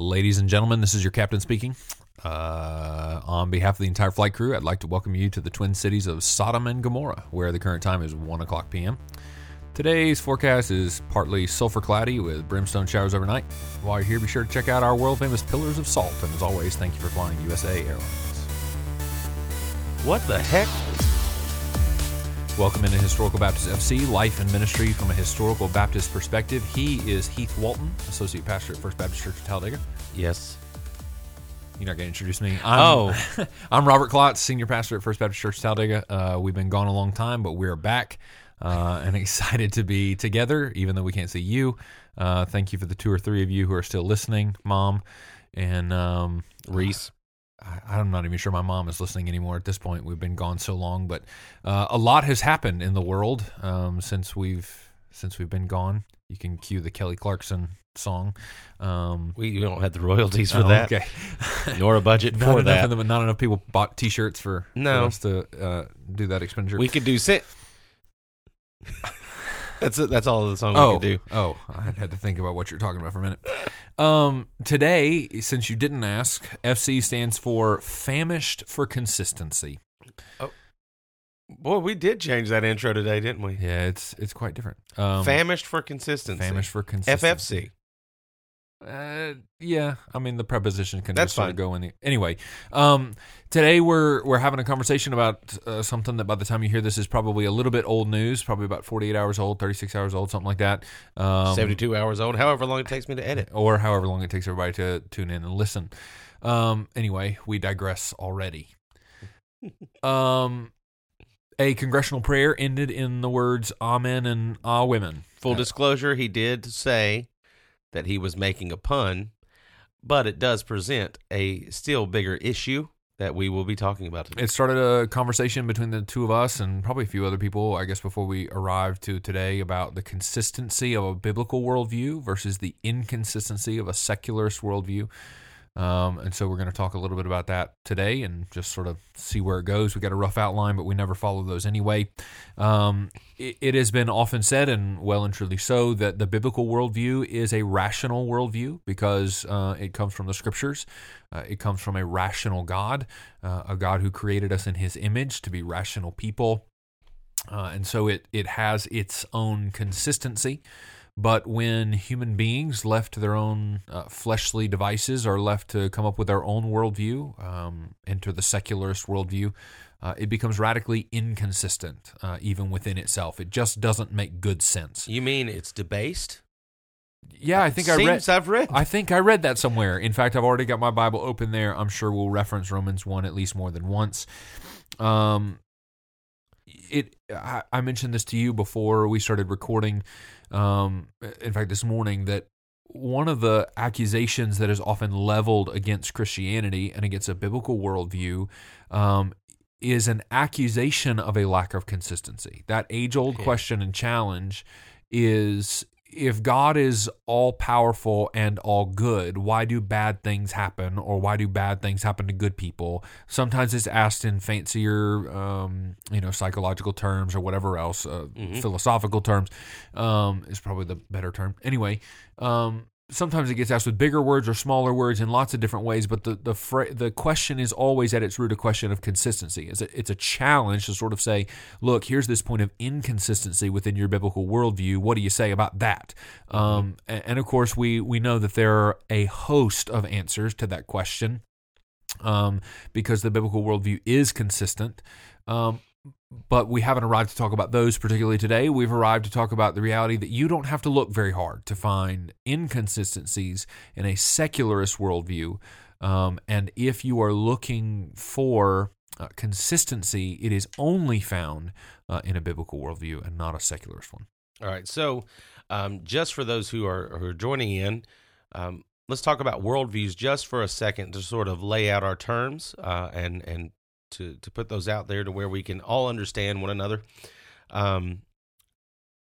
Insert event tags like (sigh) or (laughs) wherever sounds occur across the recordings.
Ladies and gentlemen, this is your captain speaking. Uh, on behalf of the entire flight crew, I'd like to welcome you to the twin cities of Sodom and Gomorrah, where the current time is 1 o'clock p.m. Today's forecast is partly sulfur cloudy with brimstone showers overnight. While you're here, be sure to check out our world famous Pillars of Salt. And as always, thank you for flying USA Airlines. What the heck? Welcome into Historical Baptist FC, life and ministry from a historical Baptist perspective. He is Heath Walton, Associate Pastor at First Baptist Church of Talladega. Yes. You're not going to introduce me. I'm, Oh. (laughs) I'm Robert Klotz, Senior Pastor at First Baptist Church Talladega. Uh, we've been gone a long time, but we're back uh, and (laughs) excited to be together, even though we can't see you. Uh, thank you for the two or three of you who are still listening, Mom. And um, Reese. I, I'm not even sure my mom is listening anymore at this point. We've been gone so long, but uh, a lot has happened in the world um, since we've since we've been gone. You can cue the Kelly Clarkson song. Um, We don't have the royalties for oh, that, Okay. nor a budget (laughs) Not for that. them, not enough people bought T-shirts for, for No. us to uh, do that expenditure. We could do sit. (laughs) that's it. That's all the song we oh, could do. oh, I had to think about what you're talking about for a minute. Um, today, since you didn't ask, FC stands for Famished for Consistency. Oh, boy, we did change that intro today, didn't we? Yeah, it's it's quite different. Um, Famished for consistency. Famished for consistency. FFC. Uh, yeah, I mean the preposition can That's just sort of go in the anyway. Um, today we're we're having a conversation about uh, something that by the time you hear this is probably a little bit old news, probably about forty eight hours old, thirty six hours old, something like that. Um, 72 hours old, however long it takes me to edit. or however long it takes everybody to tune in and listen. Um, anyway, we digress already. (laughs) um, a congressional prayer ended in the words "Amen" and "Ah, women." Full Uh, disclosure, he did say that he was making a pun, but it does present a still bigger issue that we will be talking about today. It started a conversation between the two of us and probably a few other people, I guess, before we arrived to today about the consistency of a biblical worldview versus the inconsistency of a secularist worldview. Um, and so we're going to talk a little bit about that today and just sort of see where it goes. We got a rough outline, but we never follow those anyway. Um, it, it has been often said, and well and truly so, that the biblical worldview is a rational worldview because uh, it comes from the scriptures. Uh, it comes from a rational God, uh, a God who created us in His image to be rational people, uh, and so it it has its own consistency. But when human beings left to their own uh, fleshly devices are left to come up with their own worldview, um, enter the secularist worldview, uh, it becomes radically inconsistent, uh, even within itself. It just doesn't make good sense. You mean it's debased? Yeah, I think I read. I've read. I think I read that somewhere. In fact, I've already got my Bible open there. I'm sure we'll reference Romans one at least more than once. Um, it. I, I mentioned this to you before we started recording. Um, in fact, this morning that one of the accusations that is often leveled against Christianity and against a biblical worldview um, is an accusation of a lack of consistency. That age old Yeah. question and challenge is if God is all powerful and all good, why do bad things happen or why do bad things happen to good people? Sometimes it's asked in fancier, um, you know, psychological terms or whatever else, uh, Mhm. philosophical terms um, is probably the better term. Anyway, um, sometimes it gets asked with bigger words or smaller words in lots of different ways, but the the fra- the question is always at its root a question of consistency. It's a, it's a challenge to sort of say, look, here's this point of inconsistency within your biblical worldview. What do you say about that? Um, and, and of course, we we know that there are a host of answers to that question. Um, because the biblical worldview is consistent. Um, but we haven't arrived to talk about those particularly today. We've arrived to talk about the reality that you don't have to look very hard to find inconsistencies in a secularist worldview. Um, and if you are looking for uh, consistency, it is only found uh, in a biblical worldview and not a secularist one. All right. So, um, just for those who are who are joining in, um, let's talk about worldviews just for a second to sort of lay out our terms uh, and and to to put those out there to where we can all understand one another. Um,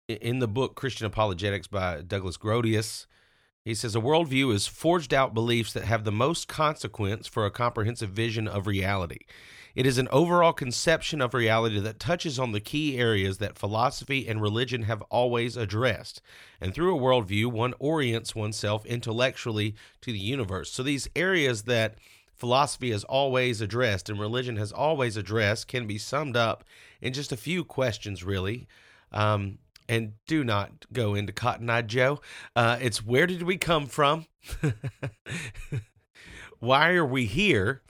in the book Christian Apologetics by Douglas Groothuis, he says a worldview is forged out beliefs that have the most consequence for a comprehensive vision of reality. It is an overall conception of reality that touches on the key areas that philosophy and religion have always addressed. And through a worldview, one orients oneself intellectually to the universe. So these areas that philosophy has always addressed and religion has always addressed can be summed up in just a few questions, really. Um, and do not go into Cotton Eye Joe. Uh, it's where did we come from? (laughs) Why are we here?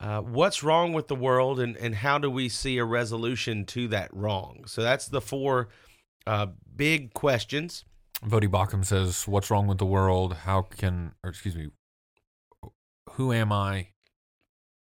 Uh, what's wrong with the world, and, and how do we see a resolution to that wrong? So that's the four uh, big questions. Voddie Baucham says, "What's wrong with the world? How can, or excuse me, who am I?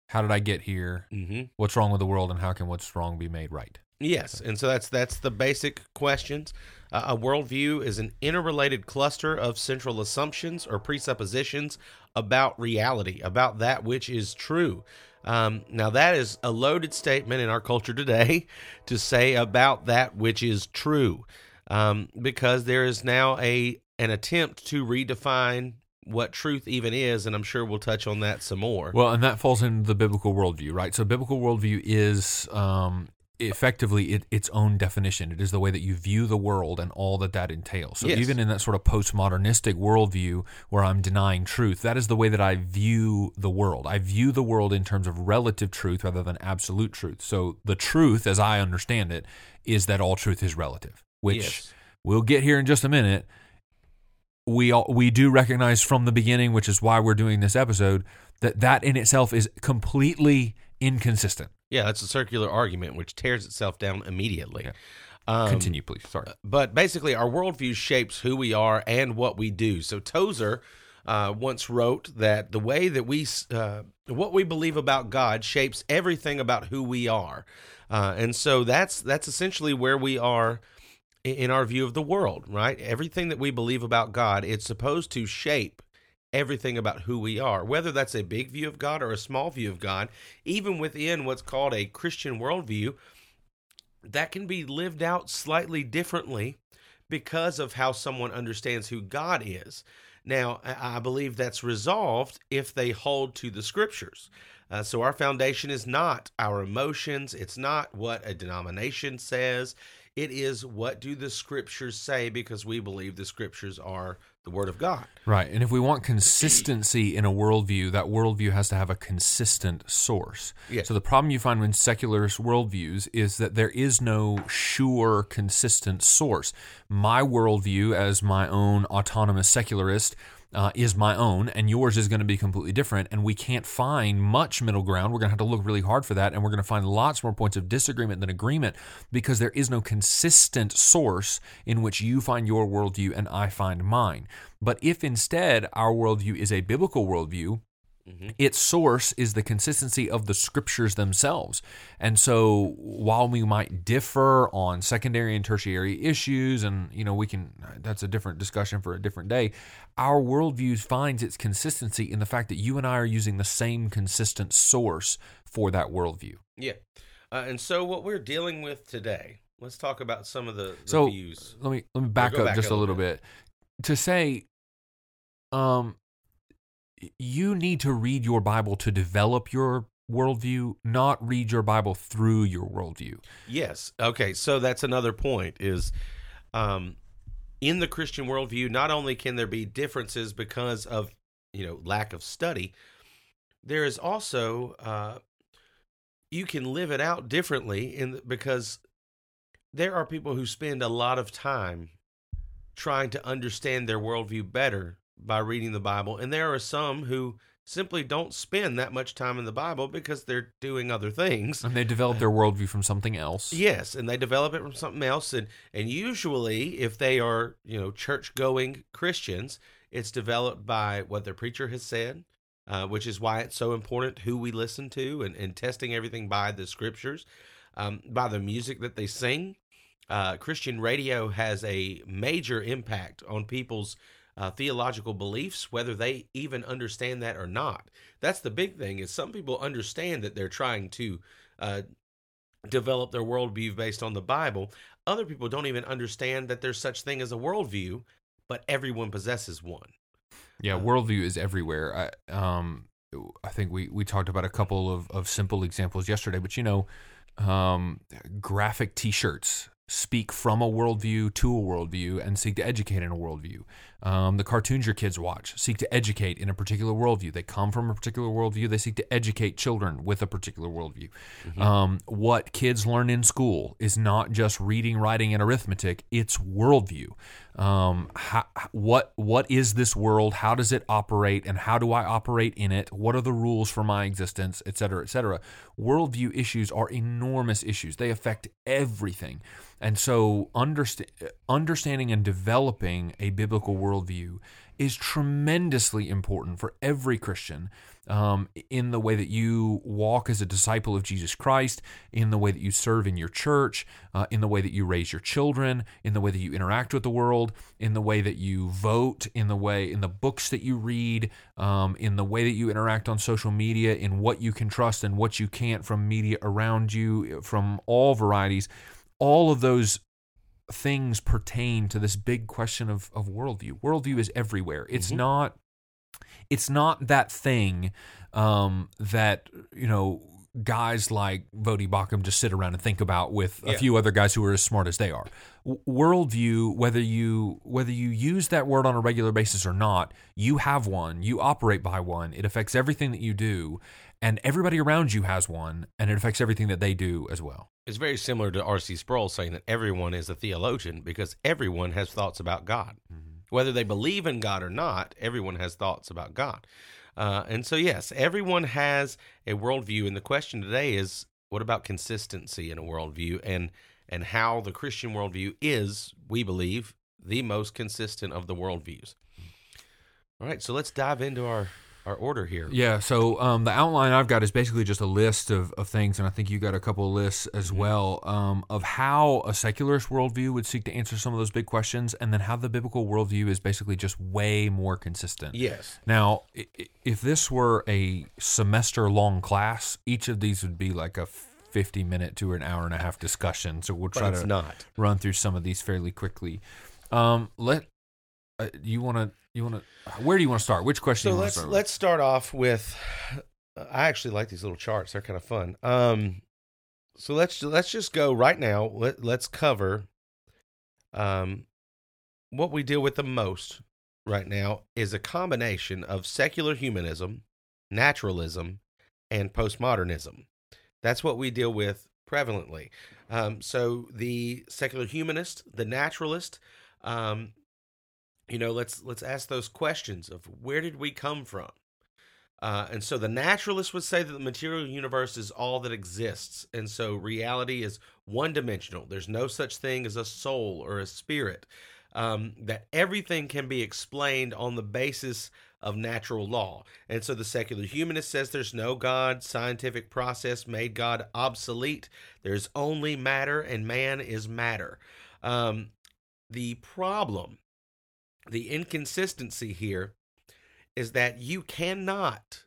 How did I get here? Mm-hmm. What's wrong with the world, and how can what's wrong be made right?" Yes, and so that's that's the basic questions. Uh, a worldview is an interrelated cluster of central assumptions or presuppositions about reality, about that which is true. Um, now, that is a loaded statement in our culture today (laughs) to say about that which is true, um, because there is now a an attempt to redefine what truth even is, and I'm sure we'll touch on that some more. Well, and that falls into the biblical worldview, right? So, biblical worldview is um, effectively it, its own definition. It is the way that you view the world and all that that entails. So Yes. even in that sort of postmodernistic worldview where I'm denying truth, that is the way that I view the world. I view the world in terms of relative truth rather than absolute truth. So the truth, as I understand it, is that all truth is relative, which Yes. we'll get here in just a minute. We all, we do recognize from the beginning, which is why we're doing this episode, that that in itself is completely inconsistent. Yeah, that's a circular argument which tears itself down immediately. Yeah. Um, Continue, please. Sorry. but basically our worldview shapes who we are and what we do so tozer uh, once wrote that the way that we uh, what we believe about god shapes everything about who we are uh, and so that's that's essentially where we are in our view of the world right everything that we believe about god it's supposed to shape everything about who we are whether that's a big view of god or a small view of god even within what's called a christian worldview that can be lived out slightly differently because of how someone understands who God is. Now, I believe that's resolved if they hold to the scriptures. Uh, so, our foundation is not our emotions, it's not what a denomination says. It is what do the scriptures say because we believe the scriptures are the word of God. Right. And if we want consistency in a worldview, that worldview has to have a consistent source. Yes. So the problem you find with secularist worldviews is that there is no sure, consistent source. My worldview, as my own autonomous secularist, uh, is my own, and yours is going to be completely different. And we can't find much middle ground. We're going to have to look really hard for that, and we're going to find lots more points of disagreement than agreement because there is no consistent source in which you find your worldview and I find mine. But if instead our worldview is a biblical worldview, its source is the consistency of the scriptures themselves. And so while we might differ on secondary and tertiary issues, and you know, we can that's a different discussion for a different day, our worldview finds its consistency in the fact that you and I are using the same consistent source for that worldview. Yeah. Uh, and so, what we're dealing with today, let's talk about some of the, the So views. let me let me back up back just a little little bit. to say, um, you need to read your Bible to develop your worldview, not read your Bible through your worldview. Yes. Okay. So that's another point is um, in the Christian worldview, not only can there be differences because of, you know, lack of study, there is also, uh, you can live it out differently in because there are people who spend a lot of time trying to understand their worldview better by reading the Bible. And there are some who simply don't spend that much time in the Bible because they're doing other things. And they develop their worldview from something else. Yes, and they develop it from something else, and and usually, if they are you know church going Christians, it's developed by what their preacher has said, uh, which is why it's so important who we listen to and, and testing everything by the scriptures, um, by the music that they sing. Uh, Christian radio has a major impact on people's uh, theological beliefs, whether they even understand that or not. That's the big thing. Is some people understand that they're trying to uh, develop their worldview based on the Bible. Other people don't even understand that there's such thing as a worldview, but everyone possesses one. Yeah, worldview is everywhere. I, um, I think we we talked about a couple of of simple examples yesterday, but you know, um, graphic T-shirts speak from a worldview to a worldview and seek to educate in a worldview. Um, the cartoons your kids watch seek to educate in a particular worldview. They come from a particular worldview. They seek to educate children with a particular worldview. Mm-hmm. Um, what kids learn in school is not just reading, writing, and arithmetic. It's worldview. Um, how, what what is this world? How does it operate? And how do I operate in it? What are the rules for my existence, et cetera, et cetera? Worldview issues are enormous issues. They affect everything. And so, underst- understanding and developing a biblical worldview is tremendously important for every Christian um, in the way that you walk as a disciple of Jesus Christ, in the way that you serve in your church, uh, in the way that you raise your children, in the way that you interact with the world, in the way that you vote, in the way in the books that you read, um, in the way that you interact on social media, in what you can trust and what you can't from media around you, from all varieties. All of those things pertain to this big question of, of worldview. Worldview is everywhere. It's mm-hmm. not it's not that thing um, that you know guys like Voddie Baucham just sit around and think about with a few other guys who are as smart as they are. Worldview, whether you whether you use that word on a regular basis or not, you have one. You operate by one. It affects everything that you do, and everybody around you has one, and it affects everything that they do as well. It's very similar to R.C. Sproul saying that everyone is a theologian because everyone has thoughts about God. Mm-hmm. Whether they believe in God or not, everyone has thoughts about God. Uh, and so, yes, everyone has a worldview. And the question today is what about consistency in a worldview and, and how the Christian worldview is, we believe, the most consistent of the worldviews? All right, so let's dive into our our order here. Yeah. So um, the outline I've got is basically just a list of, of things, and I think you got a couple of lists as mm-hmm. well um, of how a secularist worldview would seek to answer some of those big questions, and then how the biblical worldview is basically just way more consistent. Yes. Now, if this were a semester long class, each of these would be like a 50 minute to an hour and a half discussion. So we'll try to not. run through some of these fairly quickly. Um, let uh, you want to you want to? Where do you want to start? Which question? So let's start let's start off with. I actually like these little charts. They're kind of fun. Um, so let's let's just go right now. Let let's cover. Um, what we deal with the most right now is a combination of secular humanism, naturalism, and postmodernism. That's what we deal with prevalently. Um, so the secular humanist, the naturalist, um, you know let's let's ask those questions of where did we come from? Uh, and so the naturalist would say that the material universe is all that exists. And so reality is one dimensional there's no such thing as a soul or a spirit um, that everything can be explained on the basis of natural law. And so the secular humanist says there's no god scientific process made god obsolete. There's only matter and man is matter. Um, the problem the inconsistency here is that you cannot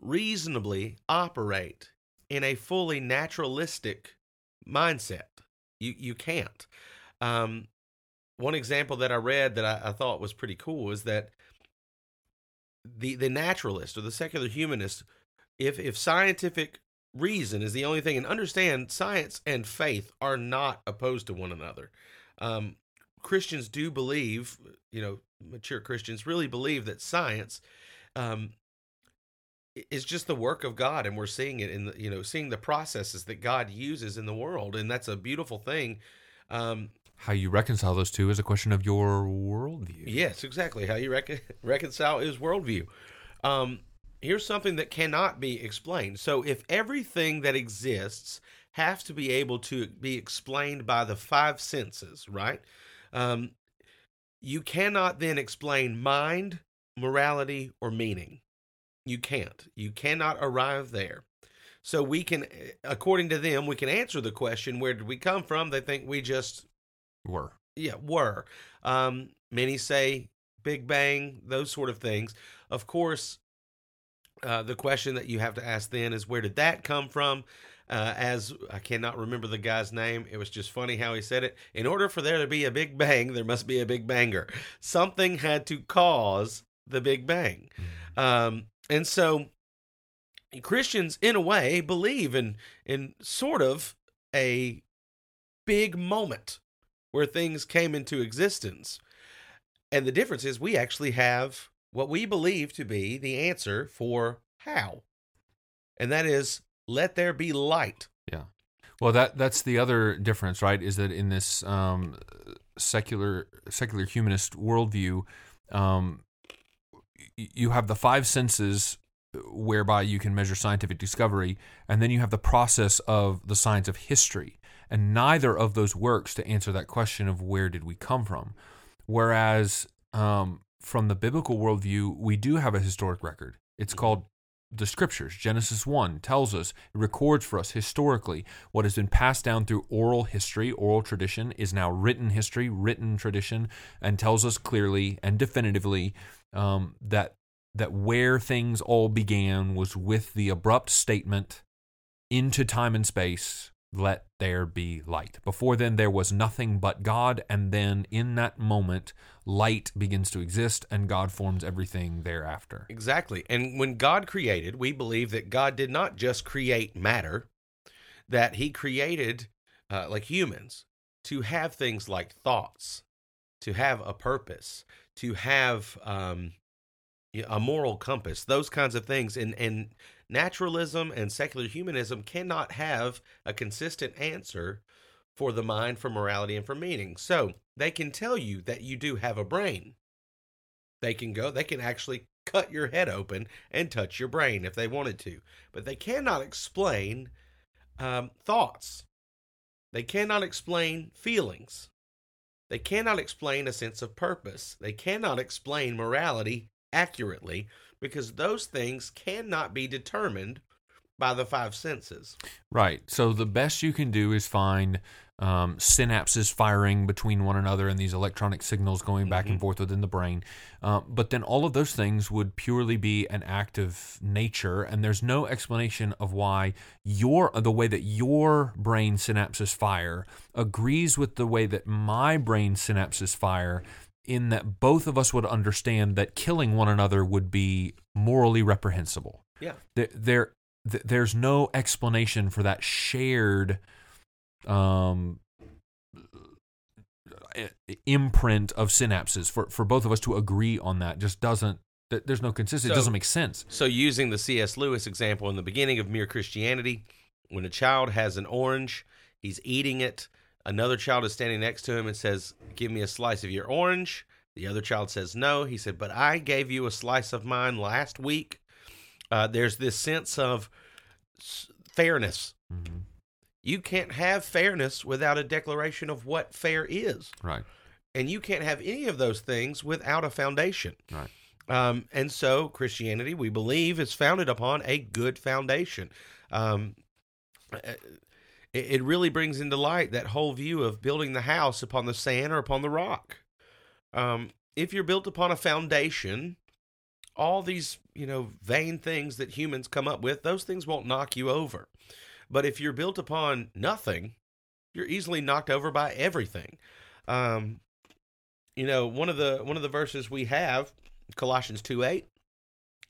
reasonably operate in a fully naturalistic mindset. You you can't. Um, one example that I read that I, I thought was pretty cool is that the the naturalist or the secular humanist, if if scientific reason is the only thing, and understand science and faith are not opposed to one another. Um, Christians do believe, you know, mature Christians really believe that science um, is just the work of God, and we're seeing it in the, you know, seeing the processes that God uses in the world, and that's a beautiful thing. Um, how you reconcile those two is a question of your worldview. Yes, exactly. How you rec- (laughs) reconcile is worldview. Um, here's something that cannot be explained. So, if everything that exists has to be able to be explained by the five senses, right? Um, you cannot then explain mind, morality, or meaning. You can't. You cannot arrive there. So we can, eh, according to them, we can answer the question, where did we come from? They think we just were. Yeah, were. Um, many say Big Bang, those sort of things. Of course, uh, the question that you have to ask then is where did that come from? Uh, as I cannot remember the guy's name. It was just funny how he said it. In order for there to be a big bang, there must be a big banger. Something had to cause the big bang. Um, and so Christians, in a way, believe in in sort of a big moment where things came into existence. And the difference is we actually have what we believe to be the answer for how. And that is let there be light. Yeah. Well, that that's the other difference, right? Is that in this um, secular secular humanist worldview, um, you have the five senses whereby you can measure scientific discovery, and then you have the process of the science of history, and neither of those works to answer that question of where did we come from. Whereas um, from the biblical worldview, we do have a historic record. It's called the scriptures. Genesis 1 tells us, it records for us historically what has been passed down through oral history, oral tradition, is now written history, written tradition, and tells us clearly and definitively um, that that where things all began was with the abrupt statement into time and space let there be light. Before then, there was nothing but God, and then in that moment, light begins to exist, and God forms everything thereafter. Exactly. And when God created, we believe that God did not just create matter, that He created, uh, like humans, to have things like thoughts, to have a purpose, to have um, a moral compass, those kinds of things. And, and naturalism and secular humanism cannot have a consistent answer for the mind, for morality, and for meaning. So they can tell you that you do have a brain. They can go, they can actually cut your head open and touch your brain if they wanted to, but they cannot explain um, thoughts. They cannot explain feelings. They cannot explain a sense of purpose. They cannot explain morality accurately because those things cannot be determined by the five senses. Right. So the best you can do is find um, synapses firing between one another and these electronic signals going back mm-hmm. and forth within the brain. Uh, but then all of those things would purely be an act of nature, and there's no explanation of why your the way that your brain synapses fire agrees with the way that my brain synapses fire in that both of us would understand that killing one another would be morally reprehensible. Yeah. There, there there's no explanation for that shared um, imprint of synapses for, for both of us to agree on that just doesn't there's no consistency so, it doesn't make sense so using the cs lewis example in the beginning of mere christianity when a child has an orange he's eating it another child is standing next to him and says give me a slice of your orange the other child says no he said but i gave you a slice of mine last week uh, there's this sense of fairness mm-hmm you can't have fairness without a declaration of what fair is. Right. And you can't have any of those things without a foundation. Right. Um, and so Christianity, we believe, is founded upon a good foundation. Um, it, it really brings into light that whole view of building the house upon the sand or upon the rock. Um, if you're built upon a foundation, all these you know vain things that humans come up with, those things won't knock you over. But if you're built upon nothing, you're easily knocked over by everything. Um, you know, one of the one of the verses we have, Colossians two eight.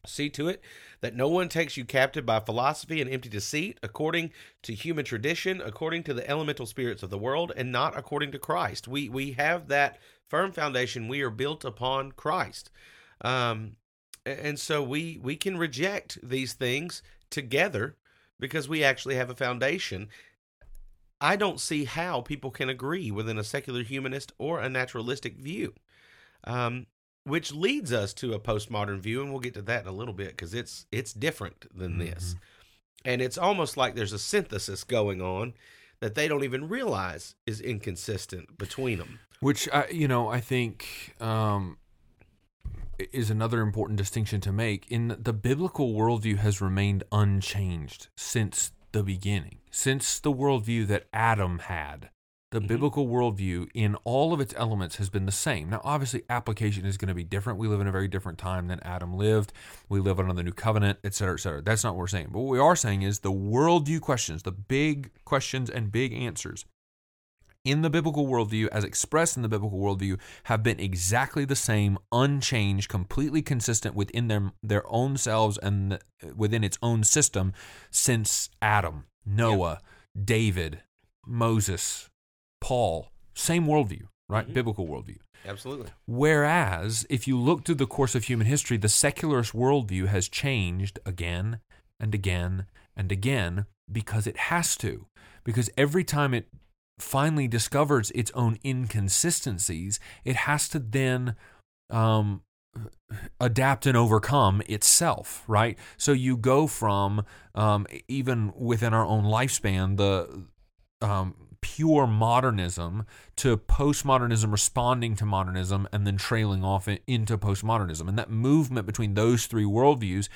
See to it that no one takes you captive by philosophy and empty deceit, according to human tradition, according to the elemental spirits of the world, and not according to Christ. We we have that firm foundation. We are built upon Christ, um, and so we we can reject these things together because we actually have a foundation. I don't see how people can agree within a secular humanist or a naturalistic view, um, which leads us to a postmodern view, and we'll get to that in a little bit because it's it's different than mm-hmm. this, and it's almost like there's a synthesis going on that they don't even realize is inconsistent between them. Which I, you know, I think um, is another important distinction to make. In the biblical worldview has remained unchanged since the beginning, since the worldview that Adam had. The mm-hmm. biblical worldview in all of its elements has been the same. Now, obviously, application is going to be different. We live in a very different time than Adam lived. We live under the new covenant, et cetera, et cetera. That's not what we're saying. But what we are saying is the worldview questions, the big questions and big answers, in the biblical worldview, as expressed in the biblical worldview, have been exactly the same, unchanged, completely consistent within their their own selves and the, within its own system since Adam, Noah, yep. David, Moses, Paul. Same worldview, right? Mm-hmm. Biblical worldview. Absolutely. Whereas, if you look through the course of human history, the secularist worldview has changed again and again and again because it has to. Because every time it finally discovers its own inconsistencies, it has to then um, adapt and overcome itself, right? So you go from um, even within our own lifespan, the um, pure modernism to postmodernism responding to modernism and then trailing off into postmodernism. And that movement between those three worldviews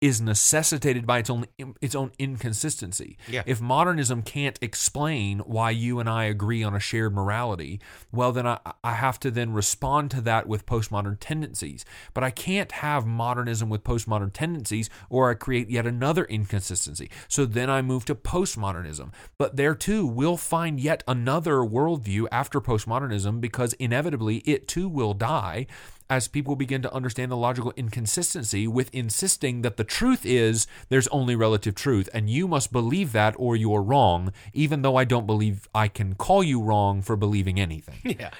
is necessitated by its own its own inconsistency. Yeah. If modernism can't explain why you and I agree on a shared morality, well then I, I have to then respond to that with postmodern tendencies. But I can't have modernism with postmodern tendencies or I create yet another inconsistency. So then I move to postmodernism. But there too we'll find yet another worldview after postmodernism because inevitably it too will die as people begin to understand the logical inconsistency with insisting that the truth is there's only relative truth and you must believe that or you're wrong, even though I don't believe I can call you wrong for believing anything. (laughs) Yeah.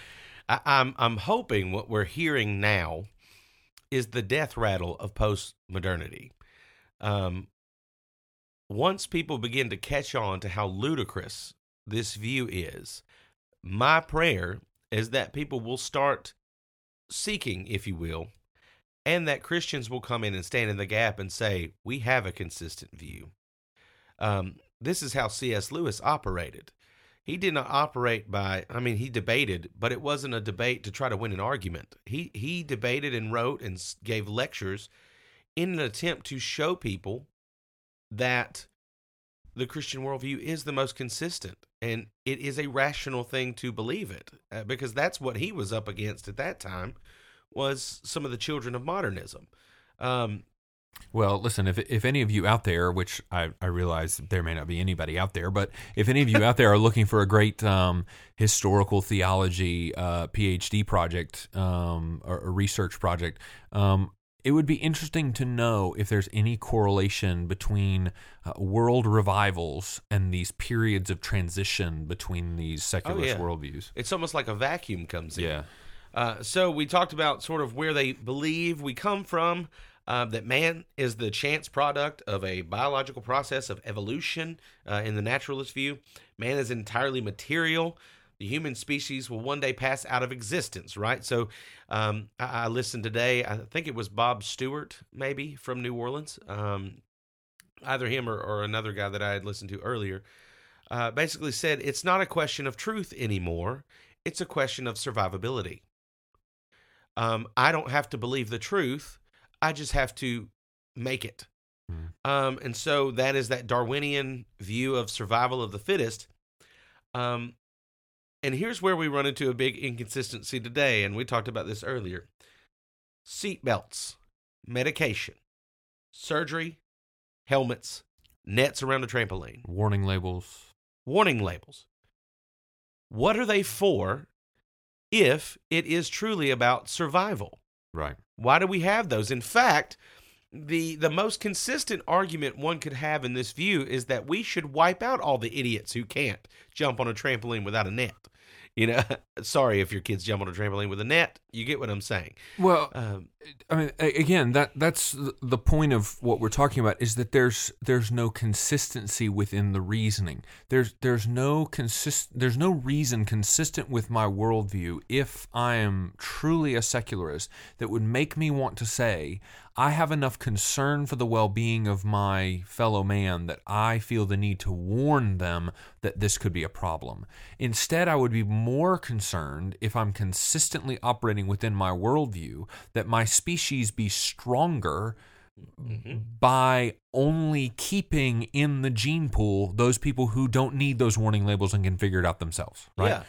I, I'm I'm hoping what we're hearing now is the death rattle of post modernity. Um, once people begin to catch on to how ludicrous this view is, my prayer is that people will start seeking, if you will, and that Christians will come in and stand in the gap and say, We have a consistent view. Um, this is how C.S. Lewis operated. He did not operate by, I mean, he debated, but it wasn't a debate to try to win an argument. He, he debated and wrote and gave lectures in an attempt to show people that the Christian worldview is the most consistent and it is a rational thing to believe it uh, because that's what he was up against at that time was some of the children of modernism. Um, well, listen, if if any of you out there, which I, I realize there may not be anybody out there, but if any of you out there are looking for a great um, historical theology uh, PhD project um, or a research project, um, it would be interesting to know if there's any correlation between uh, world revivals and these periods of transition between these secular oh, yeah. worldviews. It's almost like a vacuum comes in. Yeah. Uh, so we talked about sort of where they believe we come from. Uh, that man is the chance product of a biological process of evolution uh, in the naturalist view. Man is entirely material the human species will one day pass out of existence, right? So um, I, I, listened today, I think it was Bob Stewart, maybe from New Orleans, um, either him or, or, another guy that I had listened to earlier, uh, basically said it's not a question of truth anymore, it's a question of survivability. Um, I don't have to believe the truth, I just have to make it. Hmm. Um, and so that is that Darwinian view of survival of the fittest. Um, and here's where we run into a big inconsistency today, and we talked about this earlier seat belts, medication, surgery, helmets, nets around a trampoline, warning labels. Warning labels. What are they for if it is truly about survival? Right. Why do we have those? In fact, the the most consistent argument one could have in this view is that we should wipe out all the idiots who can't jump on a trampoline without a net. You know, (laughs) sorry if your kids jump on a trampoline with a net. You get what I'm saying. Well, um, I mean, again, that that's the point of what we're talking about is that there's there's no consistency within the reasoning. There's there's no consist there's no reason consistent with my worldview if I am truly a secularist that would make me want to say I have enough concern for the well being of my fellow man that I feel the need to warn them that this could be a problem. Instead, I would be more concerned if I'm consistently operating within my worldview that my species be stronger mm-hmm. by only keeping in the gene pool those people who don't need those warning labels and can figure it out themselves, right? Yeah.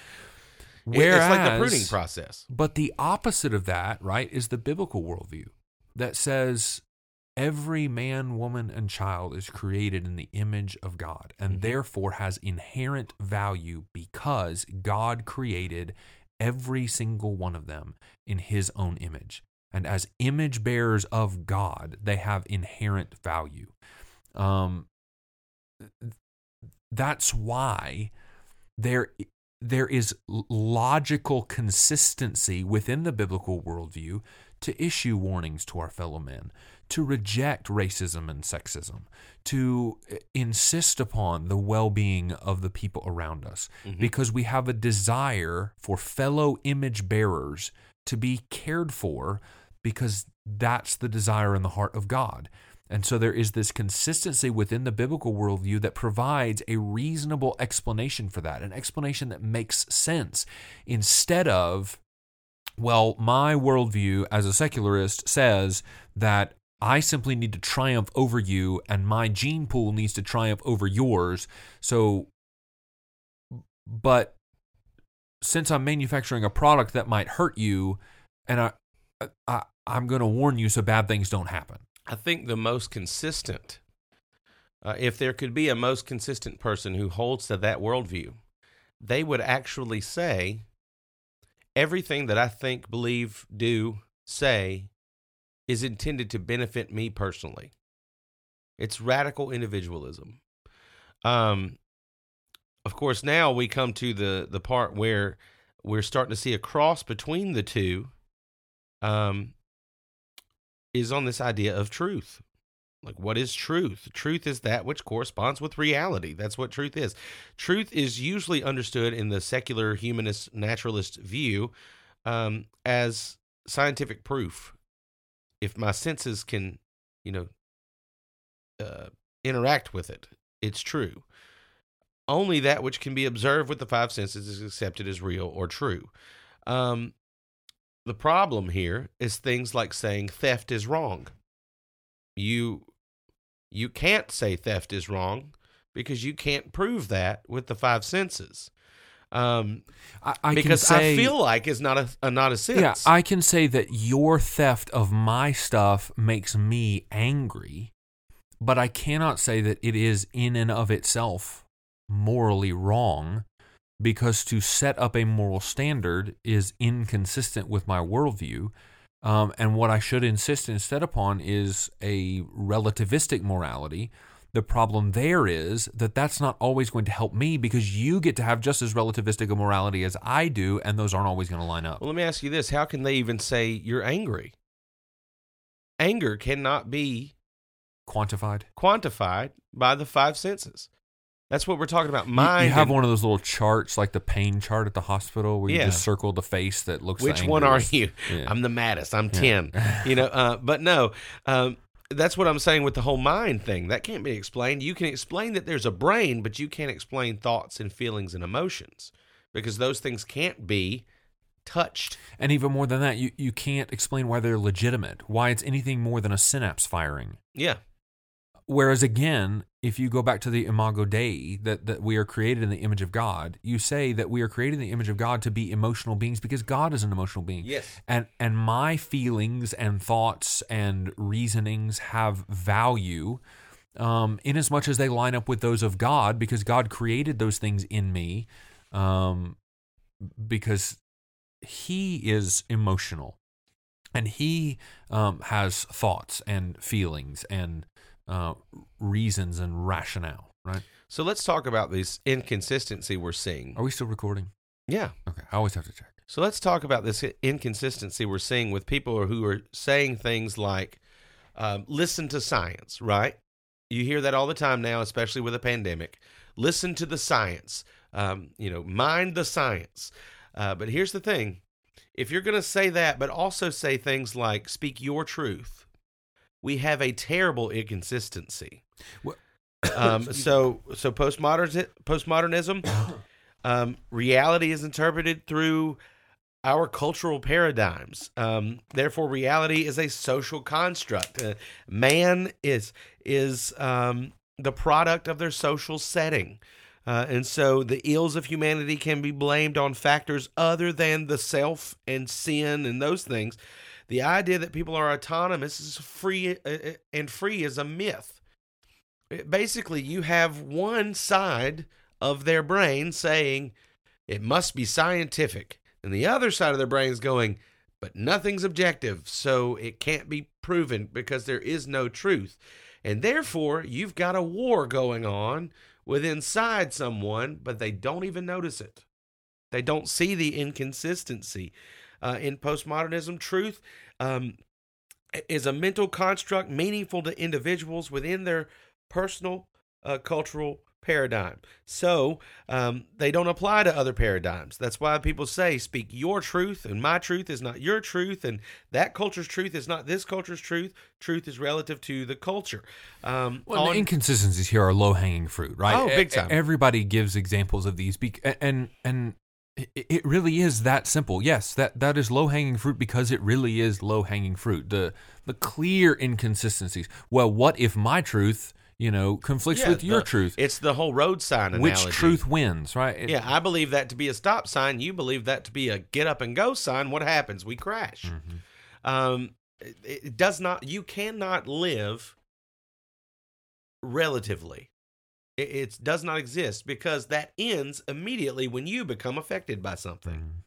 Whereas, it's like the pruning process. But the opposite of that, right, is the biblical worldview that says every man, woman, and child is created in the image of God and Mhm. therefore has inherent value because God created every single one of them in his own image. And as image bearers of God, they have inherent value. Um, that's why there there is logical consistency within the biblical worldview to issue warnings to our fellow men, to reject racism and sexism, to uh, insist upon the well being of the people around us, because we have a desire for fellow image bearers to be cared for, because that's the desire in the heart of God. And so there is this consistency within the biblical worldview that provides a reasonable explanation for that, an explanation that makes sense instead of, well, my worldview as a secularist says that I simply need to triumph over you and my gene pool needs to triumph over yours. So, but since I'm manufacturing a product that might hurt you and I, I I'm going to warn you so bad things don't happen. I think the most consistent, uh, if there could be a most consistent person who holds to that worldview, they would actually say, everything that I think, believe, do, say is intended to benefit me personally. It's radical individualism. Um, of course, now we come to the the part where we're starting to see a cross between the two. Um, is on this idea of truth. Like, what is truth? Truth is that which corresponds with reality. That's what truth is. Truth is usually understood in the secular humanist naturalist view um, as scientific proof. If my senses can, you know, uh, interact with it, it's true. Only that which can be observed with the five senses is accepted as real or true. Um, the problem here is things like saying theft is wrong. You you can't say theft is wrong because you can't prove that with the five senses. Um, I, I because can say, I feel like it's not a, a not a sense. yeah, I can say that your theft of my stuff makes me angry, but I cannot say that it is in and of itself morally wrong because to set up a moral standard is inconsistent with my worldview. Um, and what I should insist instead upon is a relativistic morality. The problem there is that that's not always going to help me because you get to have just as relativistic a morality as I do, and those aren't always going to line up. Well, let me ask you this: How can they even say you're angry? Anger cannot be Quantified. quantified by the five senses. That's what we're talking about. You- Mind. You, have and- one of those little charts, like the pain chart at the hospital, where you Yeah. just circle the face that looks. Which one are you? Yeah. I'm the maddest. I'm Yeah. 10. (laughs) You know, uh, but no, um, that's what I'm saying with the whole mind thing. That can't be explained. You can explain that there's a brain, but you can't explain thoughts and feelings and emotions because those things can't be touched. And even more than that, you, you can't explain why they're legitimate, why it's anything more than a synapse firing. Yeah. Whereas again, if you go back to the imago Dei, that, that we are created in the image of God, you say that we are created in the image of God to be emotional beings because God is an emotional being. Yes. And and my feelings and thoughts and reasonings have value um, in as much as they line up with those of God because God created those things in me um, because He is emotional and He um, has thoughts and feelings and uh, reasons and rationale, right? So let's talk about this inconsistency we're seeing. Are we still recording? Yeah. Okay, I always have to check. So let's talk about this inconsistency we're seeing with people who are saying things like, um, listen to science, right? You hear that all the time now, especially with a pandemic. Listen to the science, um, you know, mind the science. Uh, but here's the thing if you're going to say that, but also say things like, speak your truth, we have a terrible inconsistency. Um, (coughs) so, so postmodern postmodernism, (coughs) um, reality is interpreted through our cultural paradigms. Um, therefore, reality is a social construct. Uh, man is is um, the product of their social setting. Uh, and so the ills of humanity can be blamed on factors other than the self and sin and those things. The idea that people are autonomous is free uh, uh, and free is a myth. It- basically, you have one side of their brain saying it must be scientific, and the other side of their brain is going, but nothing's objective, so it can't be proven because there is no truth. And therefore, you've got a war going on with inside someone, but they don't even notice it. They don't see the inconsistency. Uh, in postmodernism, truth um, is a mental construct meaningful to individuals within their personal uh, cultural paradigm. So um, they don't apply to other paradigms. That's why people say, speak your truth, and my truth is not your truth, and that culture's truth is not this culture's truth. Truth is relative to the culture. Um, Well, on- the inconsistencies here are low hanging fruit, right? Oh, big time. Everybody gives examples of these, bec- and and it really is that simple. Yes, that that is low hanging fruit because it really is low hanging fruit. The the clear inconsistencies. Well, what if my truth, you know, conflicts Yeah, with your the- truth? It's the whole road sign Which analogy. truth wins, right? It- Yeah, I believe that to be a stop sign. You believe that to be a get up and go sign. What happens? We crash. Mhm. Um, it, it does not. You cannot live relatively. It, it does not exist because that ends immediately when you become affected by something.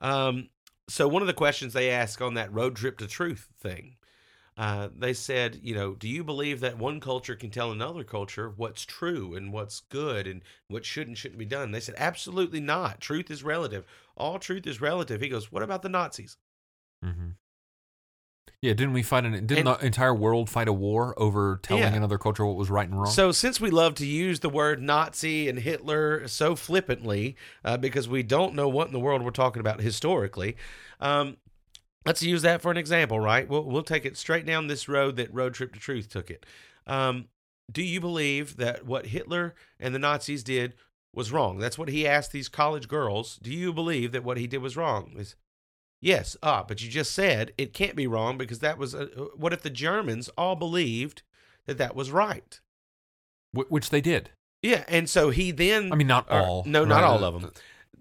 Mhm. Um, so one of the questions they asked on that road trip to truth thing, uh, they said, you know, do you believe that one culture can tell another culture what's true and what's good and what should and shouldn't be done? They said, absolutely not. Truth is relative. All truth is relative. He goes, what about the Nazis? Mhm. Yeah, didn't we fight an? Didn't And- the entire world fight a war over telling Yeah. another culture what was right and wrong? So, since we love to use the word Nazi and Hitler so flippantly, uh, because we don't know what in the world we're talking about historically, um, let's use that for an example, right? We'll, we'll take it straight down this road that Road Trip to Truth took it. Um, do you believe that what Hitler and the Nazis did was wrong? That's what he asked these college girls. Do you believe that what he did was wrong? Is yes. Ah, but you just said it can't be wrong because that was. Uh, what if the Germans all believed that that was right? Wh- which they did. Yeah, and so he then. I mean, not or- all. No, not right? all of them.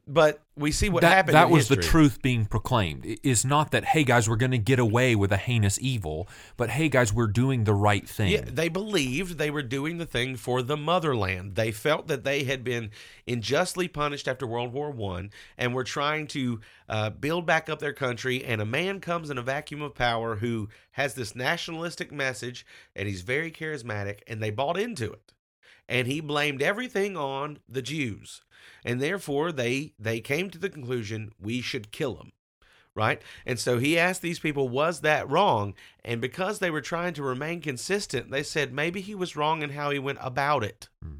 But we see what that, happened. That was the truth being proclaimed. It is not that, hey guys, we're going to get away with a heinous evil, but hey guys, we're doing the right thing. Yeah, they believed they were doing the thing for the motherland. They felt that they had been unjustly punished after World War One, and were trying to uh, build back up their country. And a man comes in a vacuum of power who has this nationalistic message, and he's very charismatic, and they bought into it. And he blamed everything on the Jews, and therefore they they came to the conclusion we should kill them right? And so he asked these people, was that wrong? And because they were trying to remain consistent, they said maybe he was wrong in how he went about it. Hmm.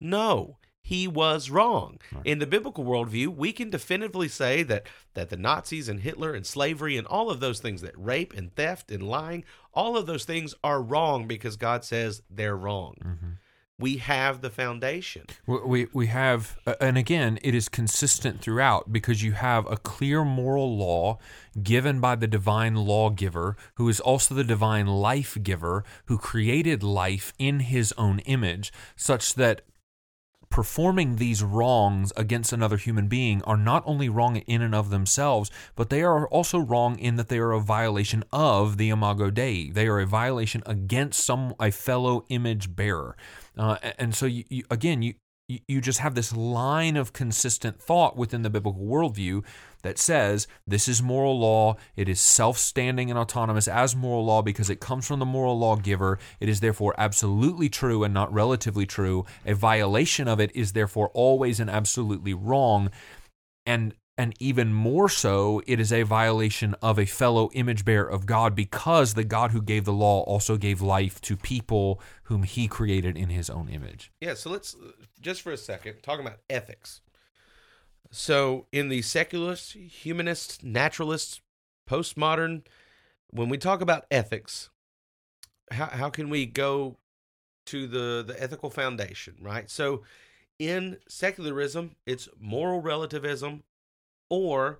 No, he was wrong. Right. In the biblical worldview, we can definitively say that that the Nazis and Hitler and slavery and all of those things, that rape and theft and lying, all of those things are wrong because God says they're wrong. Mhm. We have the foundation. We, we have, uh, and again, it is consistent throughout because you have a clear moral law given by the divine lawgiver, who is also the divine life giver, who created life in his own image, such that performing these wrongs against another human being are not only wrong in and of themselves, but they are also wrong in that they are a violation of the Imago Dei. They are a violation against some a fellow image bearer, uh, and so you, you, again you. you- just have this line of consistent thought within the biblical worldview that says this is moral law. It is self standing and autonomous as moral law because it comes from the moral lawgiver. It is therefore absolutely true and not relatively true. A violation of it is therefore always and absolutely wrong. And and even more so, it is a violation of a fellow image bearer of God because the God who gave the law also gave life to people whom he created in his own image. Yeah, so let's just for a second talk about ethics. So, in the secularist, humanist, naturalist, postmodern, when we talk about ethics, how how can we go to the the ethical foundation, right? So, in secularism, it's moral relativism or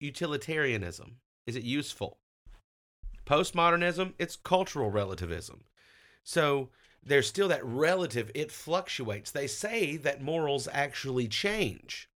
utilitarianism. Is it useful? Postmodernism, it's cultural relativism. So there's still that relative, it fluctuates. They say that morals actually change.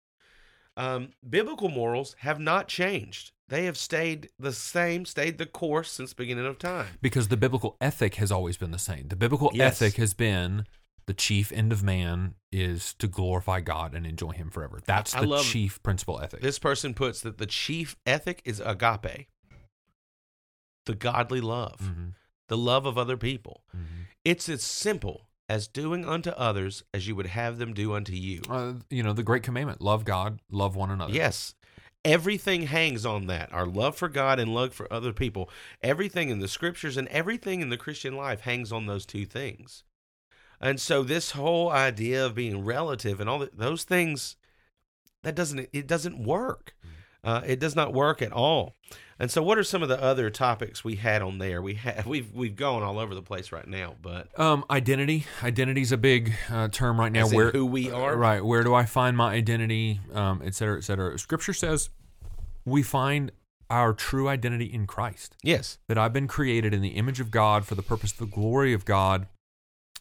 Um, biblical morals have not changed. they have stayed the same, stayed the course since the beginning of time. Because the biblical ethic has always been the same. The biblical Yes. ethic has been the chief end of man is to glorify God and enjoy Him forever. That's the chief principle ethic. This person puts that the chief ethic is agape, the godly love, Mhm, the love of other people. mhm. It's as simple as doing unto others as you would have them do unto you. Uh, you know, the great commandment love God, love one another. Yes. Everything hangs on that. Our love for God and love for other people. Everything in the scriptures and everything in the Christian life hangs on those two things. And so this whole idea of being relative and all that, those things that doesn't it doesn't work. Uh, it does not work at all. And so what are some of the other topics we had on there? We have (laughs) we've we've gone all over the place right now, but Um, identity. Identity's a big uh, term right now. Where who we are? right? Where do I find my identity? Um, et cetera, et cetera. Scripture says we find our true identity in Christ. yes. That I've been created in the image of God for the purpose of the glory of God,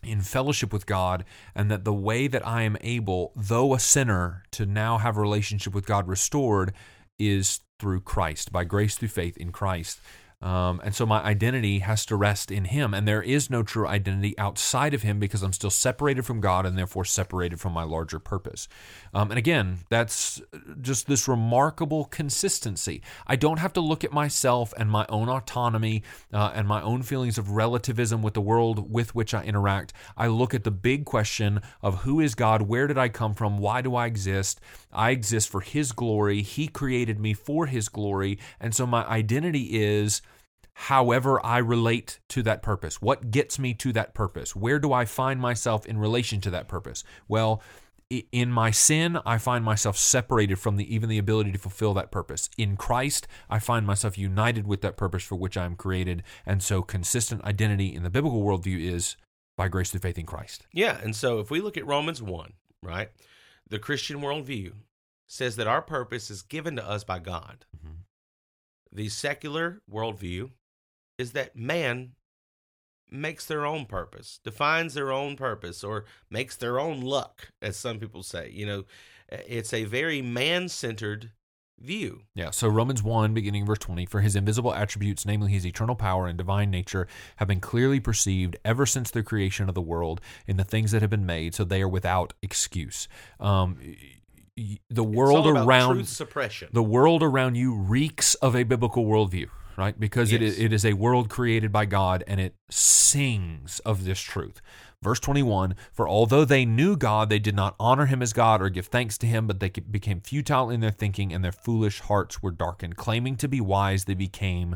in fellowship with God, and that the way that I am able, though a sinner, to now have a relationship with God restored is through Christ, by grace through faith in Christ. Um, and so my identity has to rest in Him, and there is no true identity outside of Him because I'm still separated from God and therefore separated from my larger purpose. Um, and again, that's just this remarkable consistency. I don't have to look at myself and my own autonomy uh, and my own feelings of relativism with the world with which I interact. I look at the big question of who is God? Where did I come from? Why do I exist? I exist for His glory. He created me for His glory. And so my identity is however I relate to that purpose. What gets me to that purpose? Where do I find myself in relation to that purpose? Well, in my sin, I find myself separated from the even the ability to fulfill that purpose. In Christ, I find myself united with that purpose for which I am created. And so, consistent identity in the biblical worldview is by grace through faith in Christ. Yeah, and so if we look at Romans 1, right, the Christian worldview says that our purpose is given to us by God. Mhm. The secular worldview is that man makes their own purpose, defines their own purpose, or makes their own luck, as some people say. You know, it's a very man centered view. Yeah, so Romans 1, beginning verse 20, for his invisible attributes, namely his eternal power and divine nature, have been clearly perceived ever since the creation of the world in the things that have been made, so they are without excuse. Um, the world it's all about around suppression. the world around you reeks of a biblical worldview, right? Because Yes. is, it is a world created by God and it sings of this truth. Verse 21 For although they knew God, they did not honor him as God or give thanks to him, but they became futile in their thinking and their foolish hearts were darkened. Claiming to be wise, they became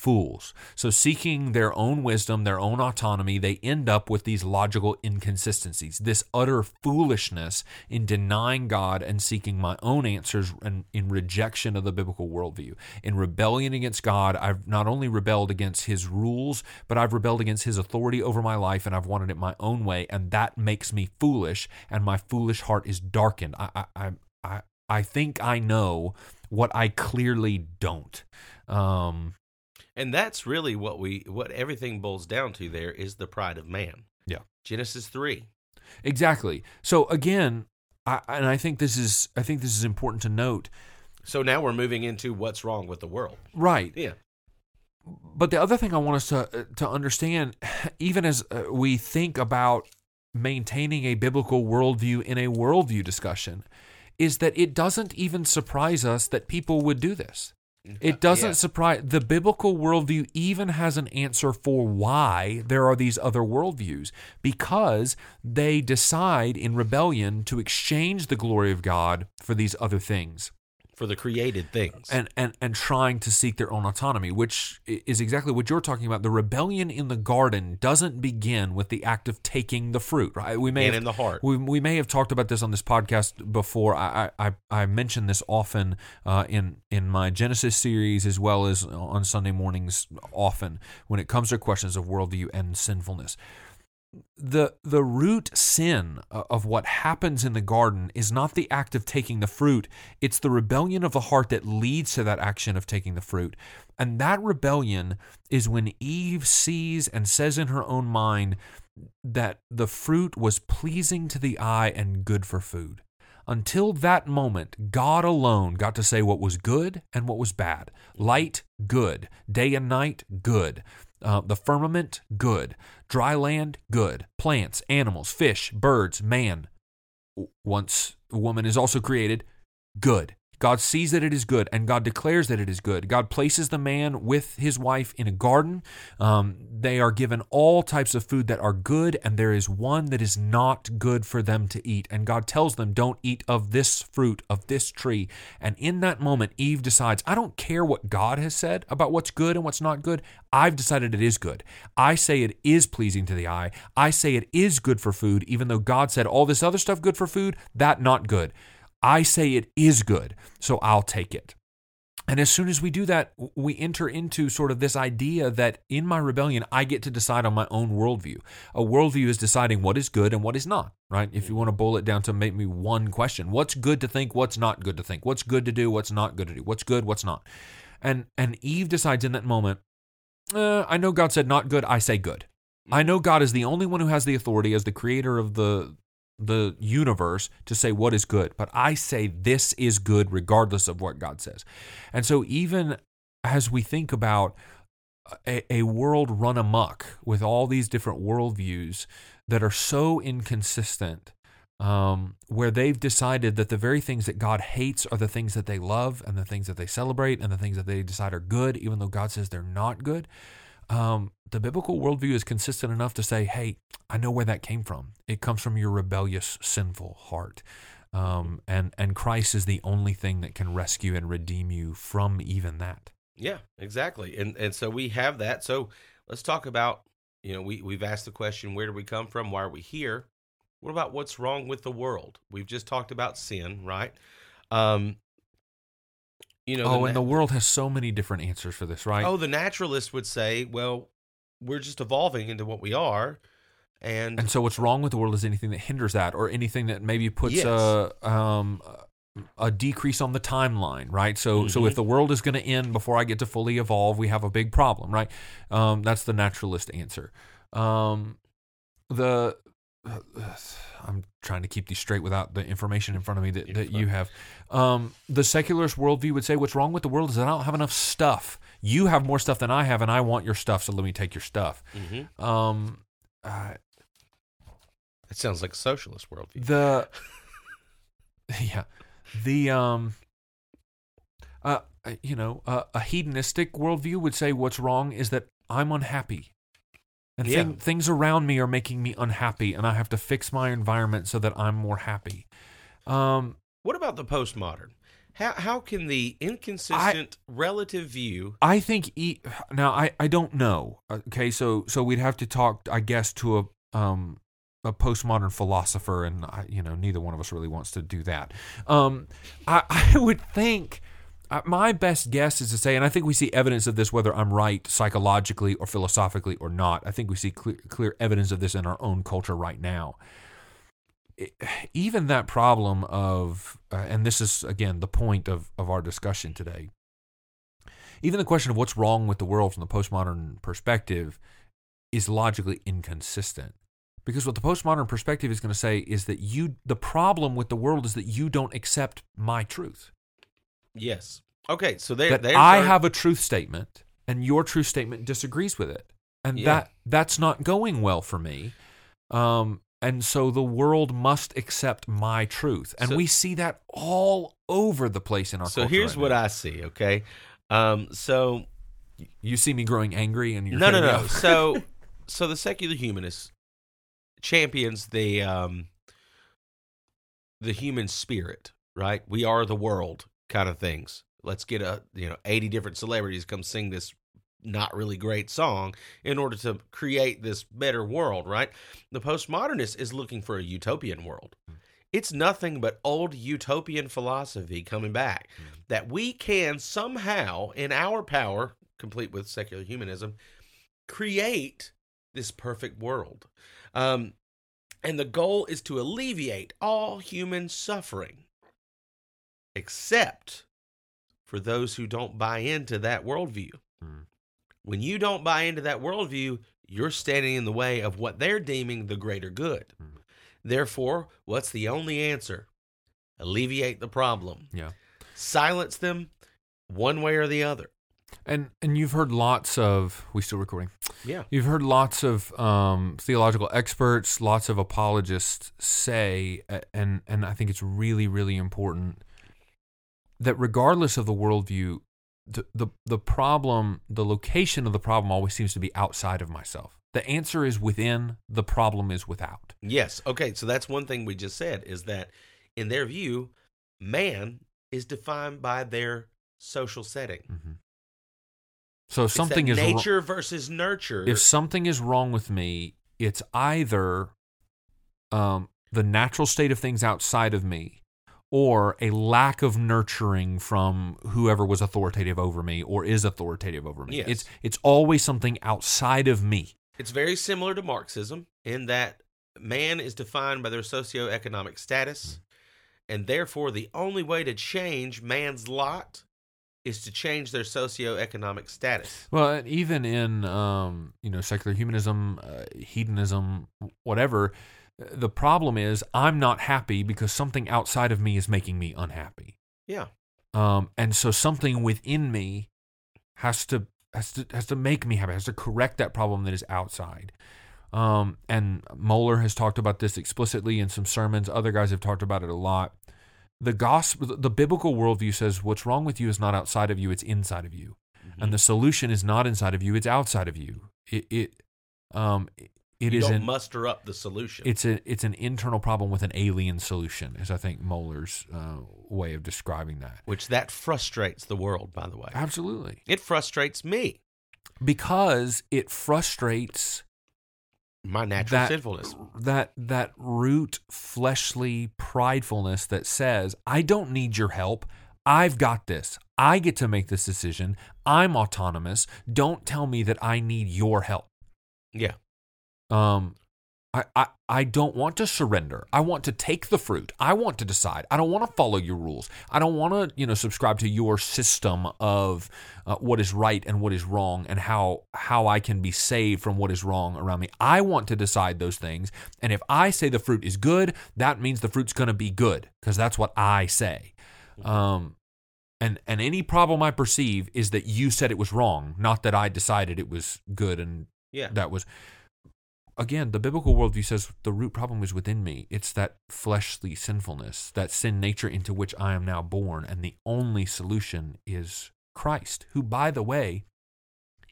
fools. So, seeking their own wisdom, their own autonomy, they end up with these logical inconsistencies, this utter foolishness in denying God and seeking my own answers and in rejection of the biblical worldview. In rebellion against God, I've not only rebelled against his rules, but I've rebelled against his authority over my life and I've wanted it my own way. And that makes me foolish, and my foolish heart is darkened. I, I, I, I, think I know what I clearly don't. Um, And that's really what we what everything boils down to there is the pride of man. Yeah. Genesis 3. Exactly. So again, I, and I think this is I think this is important to note. So now we're moving into what's wrong with the world. Right. Yeah. But the other thing I want us to to understand, (sighs) even as uh, we think about maintaining a biblical worldview in a worldview discussion, is that it doesn't even surprise us that people would do this. Mm-hmm. It doesn't Yeah. surprise the biblical worldview even has an answer for why there are these other worldviews because they decide in rebellion to exchange the glory of God for these other things for the created things. and and and trying to seek their own autonomy which is exactly what you're talking about the rebellion in the garden doesn't begin with the act of taking the fruit right we may And have, in the heart. we, we may have talked about this on this podcast before i i, I mention this often uh, in in my genesis series as well as on sunday mornings often when it comes to questions of worldview and sinfulness the the root sin of what happens in the garden is not the act of taking the fruit it's the rebellion of the heart that leads to that action of taking the fruit and that rebellion is when eve sees and says in her own mind that the fruit was pleasing to the eye and good for food Until that moment, God alone got to say what was good and what was bad. Light, good. Day and night, good. Uh, the firmament, good. Dry land, good. Plants, animals, fish, birds, man. Once a woman is also created, good. God sees that it is good, and God declares that it is good. God places the man with his wife in a garden. Um, they are given all types of food that are good, and there is one that is not good for them to eat. And God tells them, Don't eat of this fruit, of this tree. And in that moment, Eve decides, I don't care what God has said about what's good and what's not good. I've decided it is good. I say it is pleasing to the eye. I say it is good for food, even though God said all this other stuff good for food, that not good. I say it is good, so I'll take it. And as soon as we do that, we enter into sort of this idea that in my rebellion, I get to decide on my own worldview. A worldview is deciding what is good and what is not, right? If you want to boil it down to make me one question what's good to think, what's not good to think? What's good to do, what's not good to do? What's good, what's not? And, and Eve decides in that moment, uh, I know God said not good, I say good. I know God is the only one who has the authority as the creator of the the universe to say what is good, but I say this is good regardless of what God says. And so, even as we think about a, a world run amok with all these different worldviews that are so inconsistent, um, where they've decided that the very things that God hates are the things that they love and the things that they celebrate and the things that they decide are good, even though God says they're not good um, the biblical worldview is consistent enough to say, hey, I know where that came from. It comes from your rebellious, sinful heart. Um, and, and Christ is the only thing that can rescue and redeem you from even that. Yeah, exactly. And and so we have that. So let's talk about, you know, we, we've asked the question, where do we come from? Why are we here? What about what's wrong with the world? We've just talked about sin, right? Um, you know, oh, the and the world has so many different answers for this, right? Oh, the naturalist would say, well, we're just evolving into what we are. And, and so what's wrong with the world is anything that hinders that or anything that maybe puts yes. a um, a decrease on the timeline, right? So, mm-hmm. so if mm-hmm. the world is going to end before I get to fully evolve, we have a big problem, right? Um, that's the naturalist answer. Um, the (sighs) I'm trying to keep these straight without the information in front of me that, that you have. Um, the secularist worldview would say what's wrong with the world is that I don't have enough stuff. You have more stuff than I have, and I want your stuff, so let me take your stuff. Mm-hmm. Um, uh, it sounds like a socialist worldview. The (laughs) (laughs) yeah, the um, uh, you know, uh, a hedonistic worldview would say what's wrong is that I'm unhappy and yeah. thing, things around me are making me unhappy, and I have to fix my environment so that I'm more happy. Um, what about the postmodern? How how can the inconsistent I, relative view? I think e- now I I don't know. Okay, so so we'd have to talk, I guess, to a um a postmodern philosopher, and I, you know neither one of us really wants to do that. Um, I (laughs) I would think my best guess is to say, and I think we see evidence of this, whether I'm right psychologically or philosophically or not. I think we see clear, clear evidence of this in our own culture right now. It, even that problem of, uh, and this is again the point of, of our discussion today, even the question of what's wrong with the world from the postmodern perspective is logically inconsistent. Because what the postmodern perspective is going to say is that you, the problem with the world is that you don't accept my truth. Yes. Okay, so they that I have a truth statement and your truth statement disagrees with it. And yeah. that that's not going well for me. Um and so the world must accept my truth. And so, we see that all over the place in our culture. So here's right what now. I see, okay? Um so you see me growing angry and you're No, no, no. so (laughs) so the secular humanist champions the um the human spirit, right? We are the world kind of things. Let's get a you know 80 different celebrities come sing this not really great song in order to create this better world, right? The postmodernist is looking for a utopian world. Hmm. It's nothing but old utopian philosophy coming back hmm. that we can somehow, in our power, complete with secular humanism, create this perfect world. Um, and the goal is to alleviate all human suffering except for those who don't buy into that worldview. Mm. When you don't buy into that worldview, you're standing in the way of what they're deeming the greater good. Mm. Therefore, what's the only answer? alleviate the problem, Yeah. silence them one way or the other. And and you've heard lots of we still recording. Yeah. You've heard lots of um, theological experts, lots of apologists say, and and I think it's really really important that regardless of the worldview, the the the problem, the location of the problem always seems to be outside of myself. The answer is within. The problem is without. Yes. Okay. So that's one thing we just said is that in their view, man is defined by their social setting. Mhm. So if something is nature versus nurture. if something is wrong with me, it's either um, the natural state of things outside of me or a lack of nurturing from whoever was authoritative over me or is authoritative over me. Yes. It's it's always something outside of me. It's very similar to Marxism in that man is defined by their socioeconomic status, and therefore the only way to change man's lot is to change their socioeconomic status. Well, even in um, you know secular humanism, uh, hedonism, whatever, the problem is I'm not happy because something outside of me is making me unhappy. Yeah. um, and so something within me has to has to has to make me happy has to correct that problem that is outside. Um, and Mohler has talked about this explicitly in some sermons. Other guys have talked about it a lot. The gospel the biblical worldview says what's wrong with you is not outside of you it's inside of you. And the solution is not inside of you it's outside of you. It it um it you an muster up the solution. it's a it's an internal problem with an alien solution is I think Mohler's uh, way of describing that which that frustrates the world, by the way. absolutely It frustrates me, because it frustrates my natural that sinfulness. that that root fleshly pridefulness that says I don't need your help. I've got this. I get to make this decision. I'm autonomous. Don't tell me that I need your help. Yeah. Um I, I, I don't want to surrender. I want to take the fruit. I want to decide. I don't want to follow your rules. I don't want to, you know, subscribe to your system of uh, what is right and what is wrong and how how I can be saved from what is wrong around me. I want to decide those things. And if I say the fruit is good, that means the fruit's going to be good because that's what I say. Um, and and any problem I perceive is that you said it was wrong, not that I decided it was good and Yeah. that was again the biblical worldview says the root problem is within me. It's that fleshly sinfulness that sin nature into which i am now born and the only solution is christ who by the way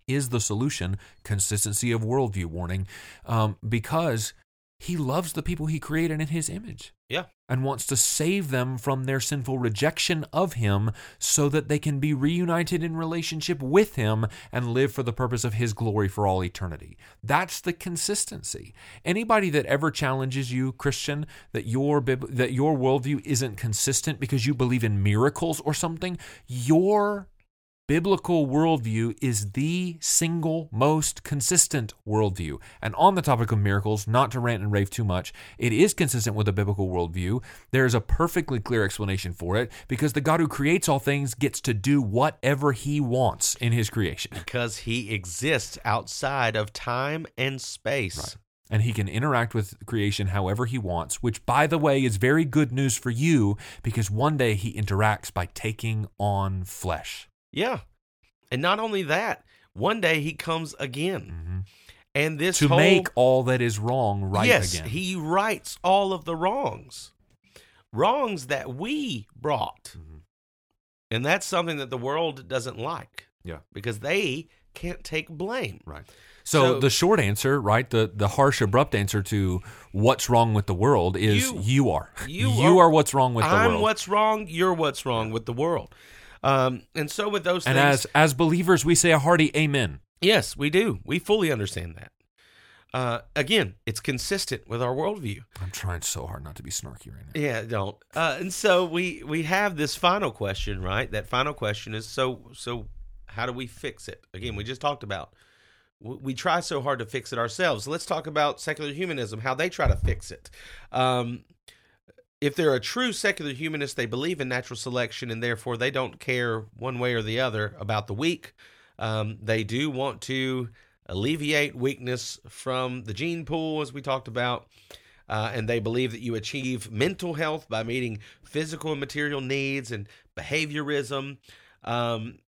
is the solution consistency of worldview warning um, because he loves the people he created in his image Yeah. and wants to save them from their sinful rejection of him so that they can be reunited in relationship with him and live for the purpose of his glory for all eternity. That's the consistency. Anybody that ever challenges you, Christian, that your bib- that your worldview isn't consistent because you believe in miracles or something, your biblical worldview is the single most consistent worldview. And on the topic of miracles, not to rant and rave too much, it is consistent with the biblical worldview. There is a perfectly clear explanation for it because the God who creates all things gets to do whatever he wants in his creation. Because he exists outside of time and space. Right. And he can interact with creation however he wants, which, by the way, is very good news for you because one day he interacts by taking on flesh. Yeah. And not only that, one day he comes again. Mhm. And this To whole, make all that is wrong right yes, again. he rights all of the wrongs. Wrongs that we brought. Mhm. And that's something that the world doesn't like Yeah. because they can't take blame. Right. So, So- the short answer, right, the the harsh, abrupt answer to what's wrong with the world is you, You- are. you are, are- what's wrong with the I'm world. what's wrong, you're what's wrong with the world. Um, and so with those and things, as as believers, we say a hearty amen. yes, we do. We fully understand that. Uh, again, it's consistent with our worldview. I'm trying so hard not to be snarky right now. Yeah, don't. Uh, and so we we have this final question, right? That final question is so so. How do we fix it? Again, we just talked about. We, we try so hard to fix it ourselves. Let's talk about secular humanism. How they try to fix it. Um, if they're a true secular humanist, they believe in natural selection, and therefore they don't care one way or the other about the weak. Um, they do want to alleviate weakness from the gene pool, as we talked about. Uh, and they believe that you achieve mental health by meeting physical and material needs and behaviorism. Um,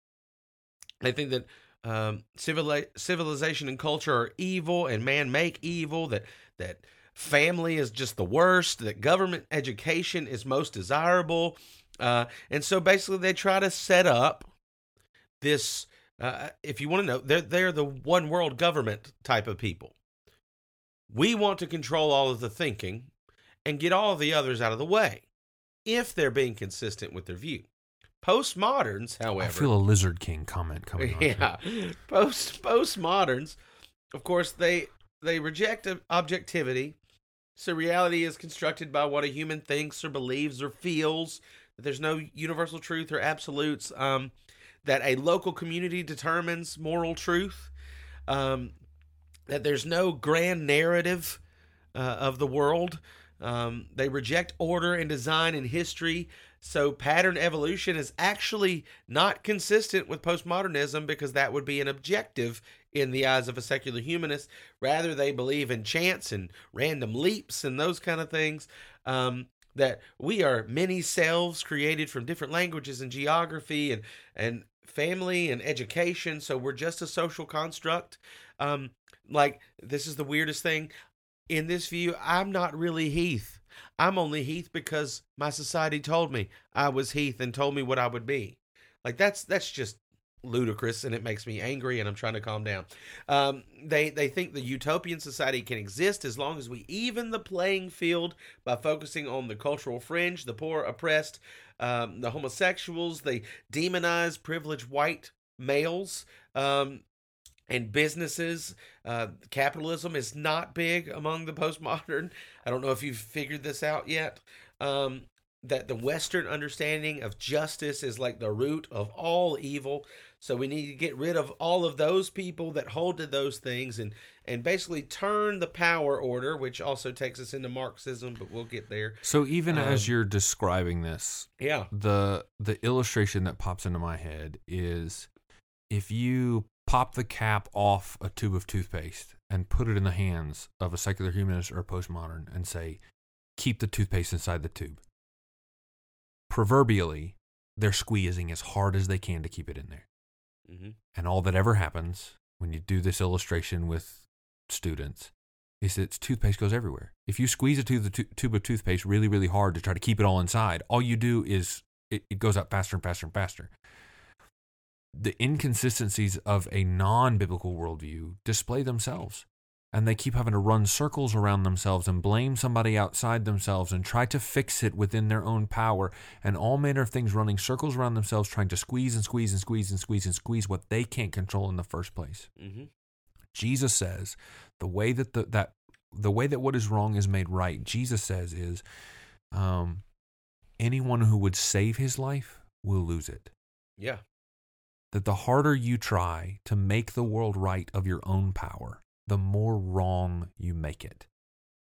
they think that um, civili- civilization and culture are evil and man make evil, that, that family is just the worst, that government education is most desirable. Uh, and so basically, they try to set up this. Uh, if you want to know, they're they're the one world government type of people. We want to control all of the thinking and get all of the others out of the way, if they're being consistent with their view. Postmoderns, however, I feel a Lizard King comment coming on. yeah, post postmoderns, of course they they reject objectivity. So reality is constructed by what a human thinks or believes or feels. That there's no universal truth or absolutes. Um, that a local community determines moral truth. Um, that there's no grand narrative uh, of the world. Um, they reject order and design and history. So pattern evolution is actually not consistent with postmodernism because that would be an objective in the eyes of a secular humanist. Rather, they believe in chance and random leaps and those kind of things. Um, that we are many selves created from different languages and geography and and family and education. So we're just a social construct. Um, like this is the weirdest thing. In this view, I'm not really Heath. I'm only Heath because my society told me I was Heath and told me what I would be. Like that's that's just ludicrous and it makes me angry and I'm trying to calm down. Um, they they think the utopian society can exist as long as we even the playing field by focusing on the cultural fringe, the poor, oppressed, um, the homosexuals. They demonize privileged white males. Um, and businesses. Uh, capitalism is not big among the postmodern. I don't know if you've figured this out yet. Um, that the Western understanding of justice is like the root of all evil. So we need to get rid of all of those people that hold to those things and and basically turn the power order, which also takes us into Marxism, but we'll get there. So even Um, as you're describing this, Yeah. the the illustration that pops into my head is if you pop the cap off a tube of toothpaste and put it in the hands of a secular humanist or a postmodern and say, keep the toothpaste inside the tube. Proverbially, they're squeezing as hard as they can to keep it in there. Hmm And all that ever happens when you do this illustration with students is that toothpaste goes everywhere. If you squeeze a tube, the tube of toothpaste really, really hard to try to keep it all inside, all you do is it, it goes up faster and faster and faster. The inconsistencies of a non biblical worldview display themselves. And they keep having to run circles around themselves and blame somebody outside themselves and try to fix it within their own power. And all manner of things running circles around themselves, trying to squeeze and squeeze and squeeze and squeeze and squeeze what they can't control in the first place. hmm Jesus says the way that the, that the way that what is wrong is made right. Jesus says is, um, anyone who would save his life will lose it. Yeah. That the harder you try to make the world right of your own power, the more wrong you make it.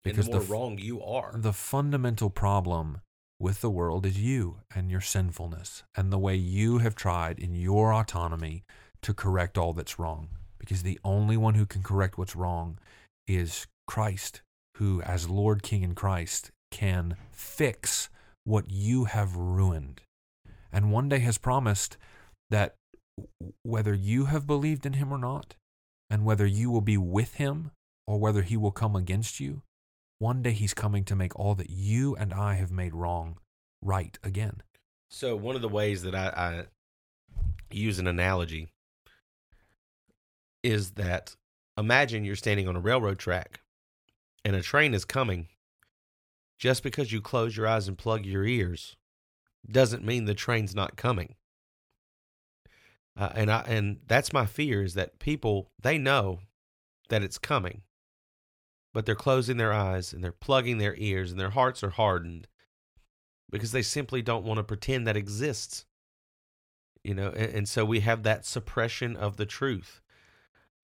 and the more f- wrong you are. the fundamental problem with the world is you and your sinfulness and the way you have tried in your autonomy to correct all that's wrong. Because the only one who can correct what's wrong is Christ, who, as Lord, King, and Christ, can fix what you have ruined. And one day has promised that whether you have believed in him or not, and whether you will be with him or whether he will come against you, one day he's coming to make all that you and I have made wrong right again. So one of the ways that I, I use an analogy is that imagine you're standing on a railroad track and a train is coming. Just because you close your eyes and plug your ears doesn't mean the train's not coming. Uh, and I and that's my fear is that people they know that it's coming, but they're closing their eyes and they're plugging their ears and their hearts are hardened because they simply don't want to pretend that exists. You know, and, and so we have that suppression of the truth.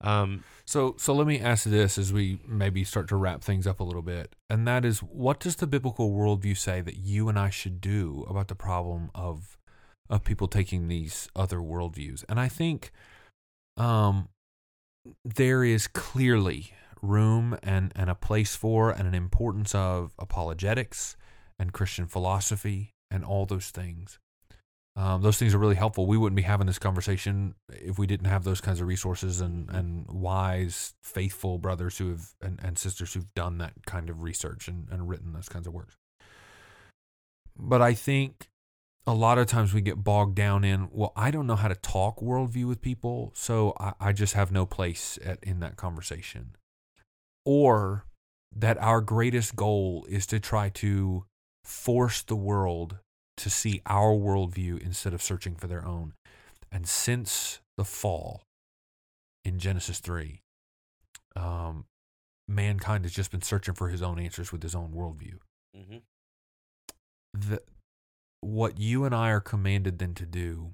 Um, So, so let me ask this as we maybe start to wrap things up a little bit, and that is, what does the biblical worldview say that you and I should do about the problem of of people taking these other worldviews? And I think, um, there is clearly room and, and a place for and an importance of apologetics and Christian philosophy and all those things. Um, those things are really helpful. We wouldn't be having this conversation if we didn't have those kinds of resources and, and wise, faithful brothers who have and, and sisters who've done that kind of research and, and written those kinds of works. But I think a lot of times we get bogged down in, well, I don't know how to talk worldview with people, so I, I just have no place at, in that conversation. Or that our greatest goal is to try to force the world to see our worldview instead of searching for their own. And since the fall in Genesis 3, um, mankind has just been searching for his own answers with his own worldview. Mm-hmm. The, what you and I are commanded then to do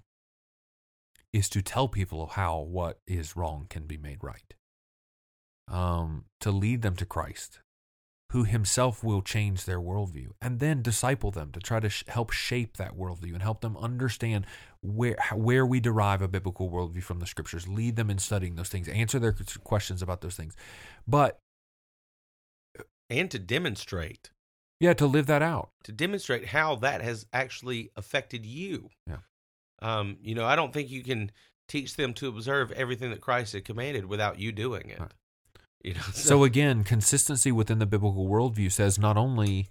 is to tell people how what is wrong can be made right. Um, to lead them to Christ, who himself will change their worldview and then disciple them to try to sh- help shape that worldview and help them understand where where we derive a biblical worldview from the scriptures lead them in studying those things answer their questions about those things but and to demonstrate yeah to live that out to demonstrate how that has actually affected you Yeah. um you know i don't think you can teach them to observe everything that christ had commanded without you doing it Right. you know (laughs) So again, consistency within the biblical worldview says not only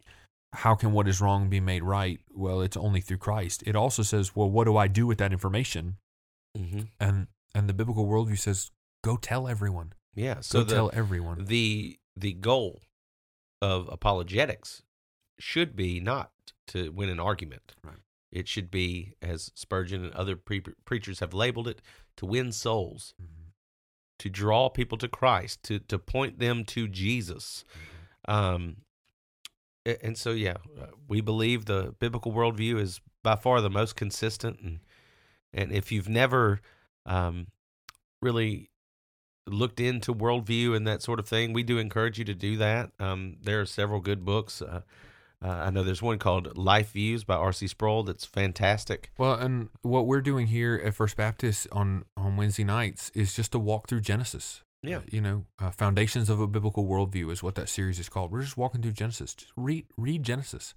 how can what is wrong be made right? Well, it's only through Christ. It also says, well, what do I do with that information? Mhm. And and the biblical worldview says, go tell everyone. yeah so Go the, tell everyone. the the goal of apologetics should be not to win an argument. Right. It should be, as Spurgeon and other pre- preachers have labeled it, to win souls, Mhm. to draw people to Christ, to to point them to Jesus. Um, and so, yeah, uh, we believe the biblical worldview is by far the most consistent. And and if you've never um, really looked into worldview and that sort of thing, we do encourage you to do that. Um, there are several good books. Uh, uh, I know there's one called Life Views by R.C. Sproul that's fantastic. Well, and what we're doing here at First Baptist on on Wednesday nights is just to walk through Genesis. Yeah. you know, uh, foundations of a biblical worldview is what that series is called. We're just walking through Genesis. Just read read Genesis,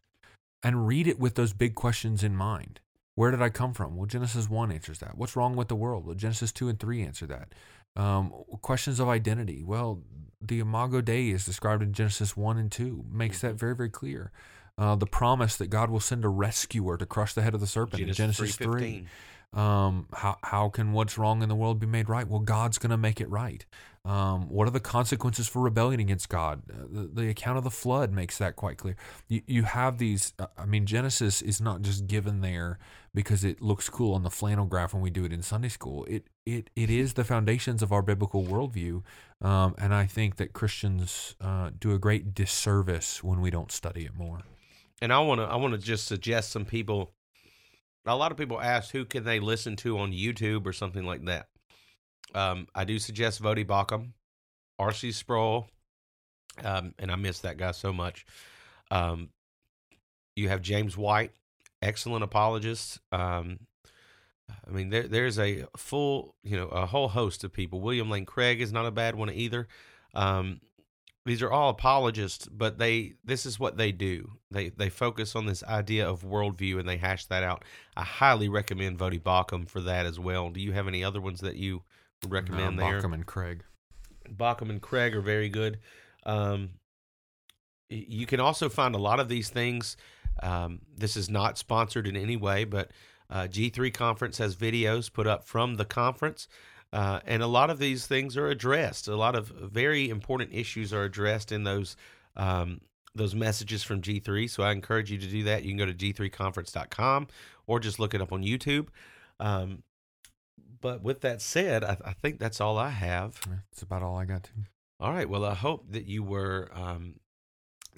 and read it with those big questions in mind. Where did I come from? Well, Genesis one answers that. What's wrong with the world? Well, Genesis two and three answer that. Um, questions of identity. Well, the Imago Dei is described in Genesis one and two. Makes that very very clear. Uh, the promise that God will send a rescuer to crush the head of the serpent in Genesis three. 3:15. Um, how how can what's wrong in the world be made right? Well, God's going to make it right. Um, what are the consequences for rebellion against God? Uh, the, the account of the flood makes that quite clear. You you have these. Uh, I mean, Genesis is not just given there because it looks cool on the flannel graph when we do it in Sunday school. It it it is the foundations of our biblical worldview, um, and I think that Christians uh, do a great disservice when we don't study it more. and I want to I want to just suggest some people. A lot of people ask who can they listen to on YouTube or something like that. Um, I do suggest Voddie Baucham, R.C. Sproul, um, and I miss that guy so much. Um, you have James White, excellent apologist. Um, I mean, there there's a full, you know, a whole host of people. William Lane Craig is not a bad one either. Um, these are all apologists, but they this is what they do. They they focus on this idea of worldview and they hash that out. I highly recommend Baucham for that as well. Do you have any other ones that you would recommend Uh, there? Baucham and Craig. Baucham and Craig are very good. Um, you can also find a lot of these things. Um, this is not sponsored in any way, but uh, G3 Conference has videos put up from the conference. Uh, and a lot of these things are addressed. A lot of very important issues are addressed in those um, those messages from G3. So I encourage you to do that. You can go to g3conference.com or just look it up on YouTube. Um, but with that said, I, I think that's all I have. That's about all I got to. All right. Well, I hope that you were um,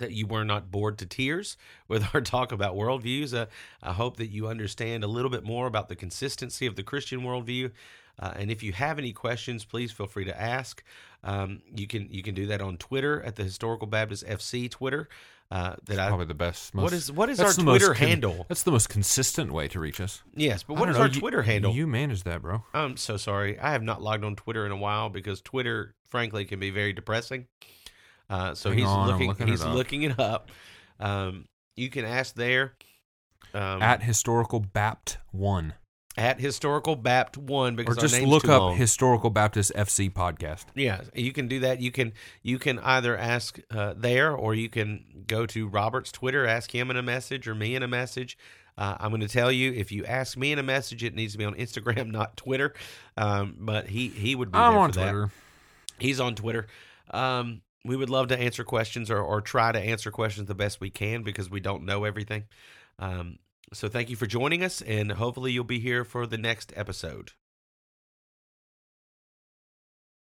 that you were not bored to tears with our talk about worldviews. Uh, I hope that you understand a little bit more about the consistency of the Christian worldview. Uh, and if you have any questions, please feel free to ask. Um, you can you can do that on Twitter at the Historical Baptist FC Twitter. Uh, that I Probably the best. Most, what is what is our Twitter con- handle? That's the most consistent way to reach us. Yes, but what is know, our you- Twitter handle? You manage that, bro. I'm so sorry. I have not logged on Twitter in a while because Twitter, frankly, can be very depressing. Uh, so Hang he's on, looking. looking he's up. looking it up. Um, you can ask there. Um, At historical Bapt one, at historical Bapt one or because our just look up long. historical Baptist FC podcast. Yeah, you can do that. You can you can either ask uh, there or you can go to Robert's Twitter, ask him in a message or me in a message. Uh, I'm going to tell you if you ask me in a message, it needs to be on Instagram, (laughs) not Twitter. Um, but he he would be I'm there on for that. Twitter. He's on Twitter. Um, we would love to answer questions or, or try to answer questions the best we can because we don't know everything. Um, so thank you for joining us, and hopefully you'll be here for the next episode.